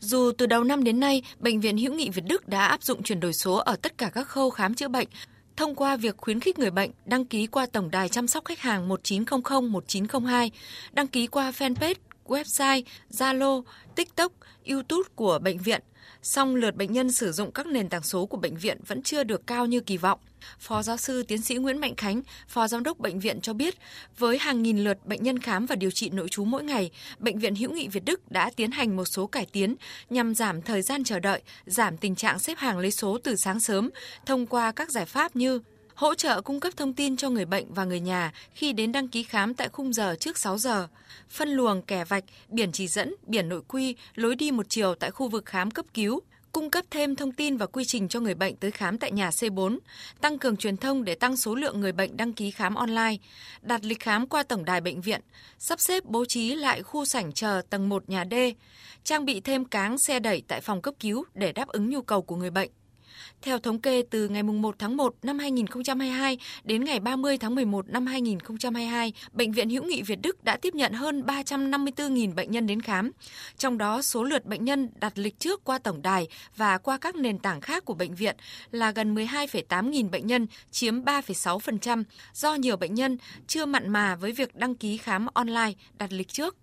Dù từ đầu năm đến nay, Bệnh viện Hữu nghị Việt Đức đã áp dụng chuyển đổi số ở tất cả các khâu khám chữa bệnh, thông qua việc khuyến khích người bệnh đăng ký qua tổng đài chăm sóc khách hàng 1900 1902, đăng ký qua fanpage, website, Zalo, TikTok, YouTube của bệnh viện, song lượt bệnh nhân sử dụng các nền tảng số của bệnh viện vẫn chưa được cao như kỳ vọng. Phó giáo sư tiến sĩ Nguyễn Mạnh Khánh, Phó Giám đốc Bệnh viện cho biết, với hàng nghìn lượt bệnh nhân khám và điều trị nội trú mỗi ngày, Bệnh viện Hữu nghị Việt Đức đã tiến hành một số cải tiến nhằm giảm thời gian chờ đợi, giảm tình trạng xếp hàng lấy số từ sáng sớm thông qua các giải pháp như hỗ trợ cung cấp thông tin cho người bệnh và người nhà khi đến đăng ký khám tại khung giờ trước 6 giờ, phân luồng kẻ vạch, biển chỉ dẫn, biển nội quy, lối đi một chiều tại khu vực khám cấp cứu, cung cấp thêm thông tin và quy trình cho người bệnh tới khám tại nhà C4, tăng cường truyền thông để tăng số lượng người bệnh đăng ký khám online, đặt lịch khám qua tổng đài bệnh viện, sắp xếp bố trí lại khu sảnh chờ tầng 1 nhà D, trang bị thêm cáng xe đẩy tại phòng cấp cứu để đáp ứng nhu cầu của người bệnh. Theo thống kê từ ngày 1 tháng 1 năm 2022 đến ngày 30 tháng 11 năm 2022, Bệnh viện Hữu nghị Việt Đức đã tiếp nhận hơn 354.000 bệnh nhân đến khám. Trong đó, số lượt bệnh nhân đặt lịch trước qua tổng đài và qua các nền tảng khác của bệnh viện là gần 12,8 nghìn bệnh nhân, chiếm 3,6%, do nhiều bệnh nhân chưa mặn mà với việc đăng ký khám online, đặt lịch trước.